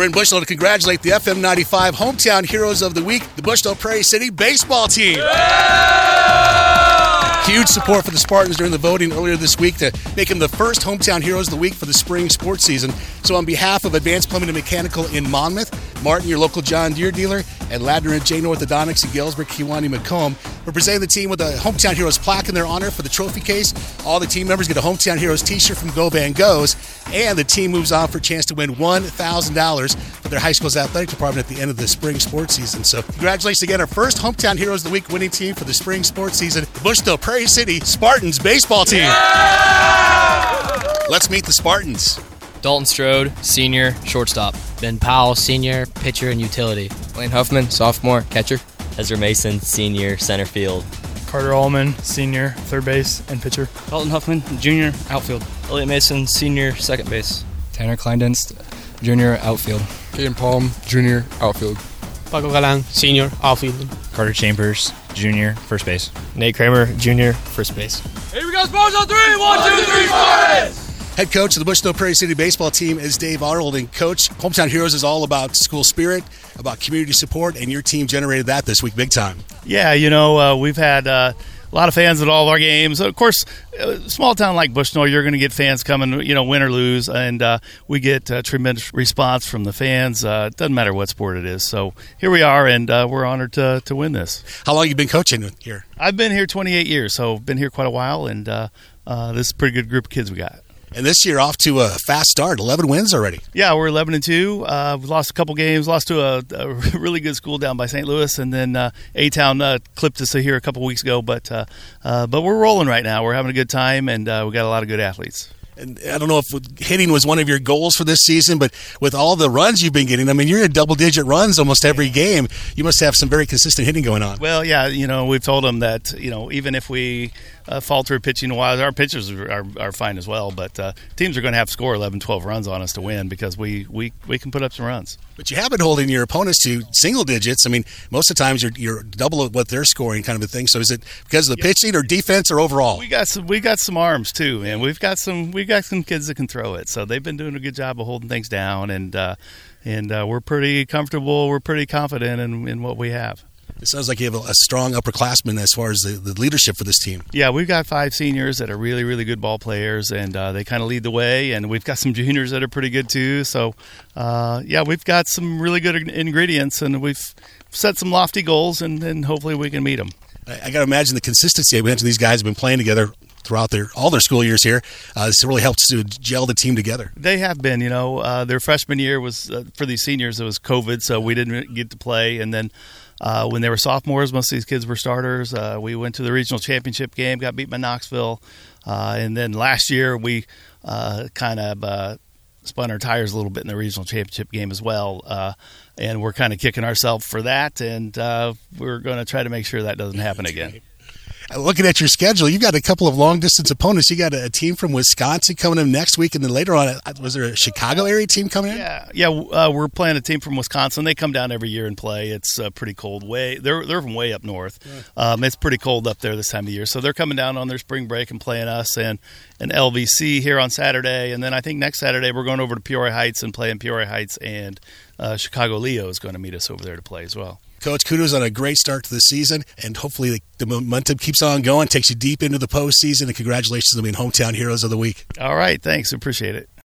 We're in Bushnell to congratulate the FM 95 Hometown Heroes of the Week, the Bushnell Prairie City baseball team. Huge support for the Spartans during the voting earlier this week to make them the first Hometown Heroes of the Week for the spring sports season. So, on behalf of Advanced Plumbing and Mechanical in Monmouth, Martin, your local John Deere dealer, and Ladner and Jain Orthodontics in Galesburg, Kewanee, Macomb, we're presenting the team with a Hometown Heroes plaque in their honor for the trophy case. All the team members get a Hometown Heroes t shirt from Go Van Gogh's, and the team moves on for a chance to win $1,000 for their high school's athletic department at the end of the spring sports season. So, congratulations again, our first Hometown Heroes of the Week winning team for the spring sports season, the Bushnell Prairie City Spartans baseball team. Let's meet the Spartans. Dalton Strode, senior, shortstop. Ben Powell, senior, pitcher and utility. Lane Huffman, sophomore, catcher. Ezra Mason, senior, center field. Carter Allman, senior, third base and pitcher. Dalton Huffman, junior, outfield. Elliot Mason, senior, second base. Tanner Kleindienst, junior, outfield. Caden Palm, junior, outfield. Paco Galan, senior, outfield. Carter Chambers, junior, first base. Nate Kramer, junior, first base. Here we go, Spartans on three! One, two, three, Spartans! Head coach of the Bushnell Prairie City baseball team is Dave Arnold. And coach, Hometown Heroes is all about school spirit, about community support, and your team generated that this week big time. Yeah, you know, uh, we've had uh, a lot of fans at all of our games. Of course, a small town like Bushnell, you're going to get fans coming, you know, win or lose, and uh, we get uh, tremendous response from the fans. Uh, it doesn't matter what sport it is. So here we are, and uh, we're honored to, to win this. How long you been coaching here? I've been here 28 years, so been here quite a while, and uh, uh, this is a pretty good group of kids we got. And this year off to a fast start, 11 wins already. Yeah, we're 11 and 2. Uh, we lost a couple games, lost to a, a, really good school down by St. Louis, and then uh, A Town uh, clipped us here a couple weeks ago. But uh, uh, but we're rolling right now. We're having a good time, and uh, we got a lot of good athletes. And I don't know if hitting was one of your goals for this season, but with all the runs you've been getting, I mean, you're in double digit runs almost every game. You must have some very consistent hitting going on. Well, yeah, you know, we've told them that, you know, even if we uh, falter pitching wise. our pitchers are, are, are fine as well. But uh, teams are going to have to score 11, 12 runs on us to win because we, we, we can put up some runs. But you have been holding your opponents to single digits. I mean, most of the times you're, you're double what they're scoring, kind of a thing. So is it because of the yeah. pitching or defense or overall? We got some we got some arms too, and we've got some we got some kids that can throw it. So they've been doing a good job of holding things down, and uh, and uh, we're pretty comfortable. We're pretty confident in, in what we have. It sounds like you have a, strong upperclassman as far as the, the, leadership for this team. Yeah, we've got five seniors that are really, really good ball players, and uh, they kind of lead the way. And we've got some juniors that are pretty good too. So, uh, yeah, we've got some really good ingredients, and we've set some lofty goals, and, and hopefully we can meet them. I, I got to imagine the consistency. I mentioned these guys have been playing together throughout their all their school years here. Uh, this really helps to gel the team together. They have been, you know, uh, their freshman year was uh, for these seniors. It was COVID, so we didn't get to play, and then uh, when they were sophomores, most of these kids were starters. Uh, we went to the regional championship game, got beat by Knoxville, uh, and then last year we uh, kind of uh, spun our tires a little bit in the regional championship game as well. Uh, and we're kind of kicking ourselves for that, and we're going to try to make sure that doesn't happen again looking at your schedule, you've got a couple of long distance opponents. You got a, team from Wisconsin coming in next week, and then later on, uh, was there a Chicago area team coming in? Yeah, yeah, uh, we're playing a team from Wisconsin. They come down every year and play. It's uh, pretty cold. Way they're they're from way up north. Yeah. Um, it's pretty cold up there this time of year, so they're coming down on their spring break and playing us and an LVC here on Saturday, and then I think next Saturday we're going over to Peoria Heights and playing Peoria Heights, and uh, Chicago Leo is going to meet us over there to play as well. Coach, kudos on a great start to the season, and hopefully the, the momentum keeps on going, takes you deep into the postseason, and congratulations on being hometown heroes of the week. All right, thanks, appreciate it.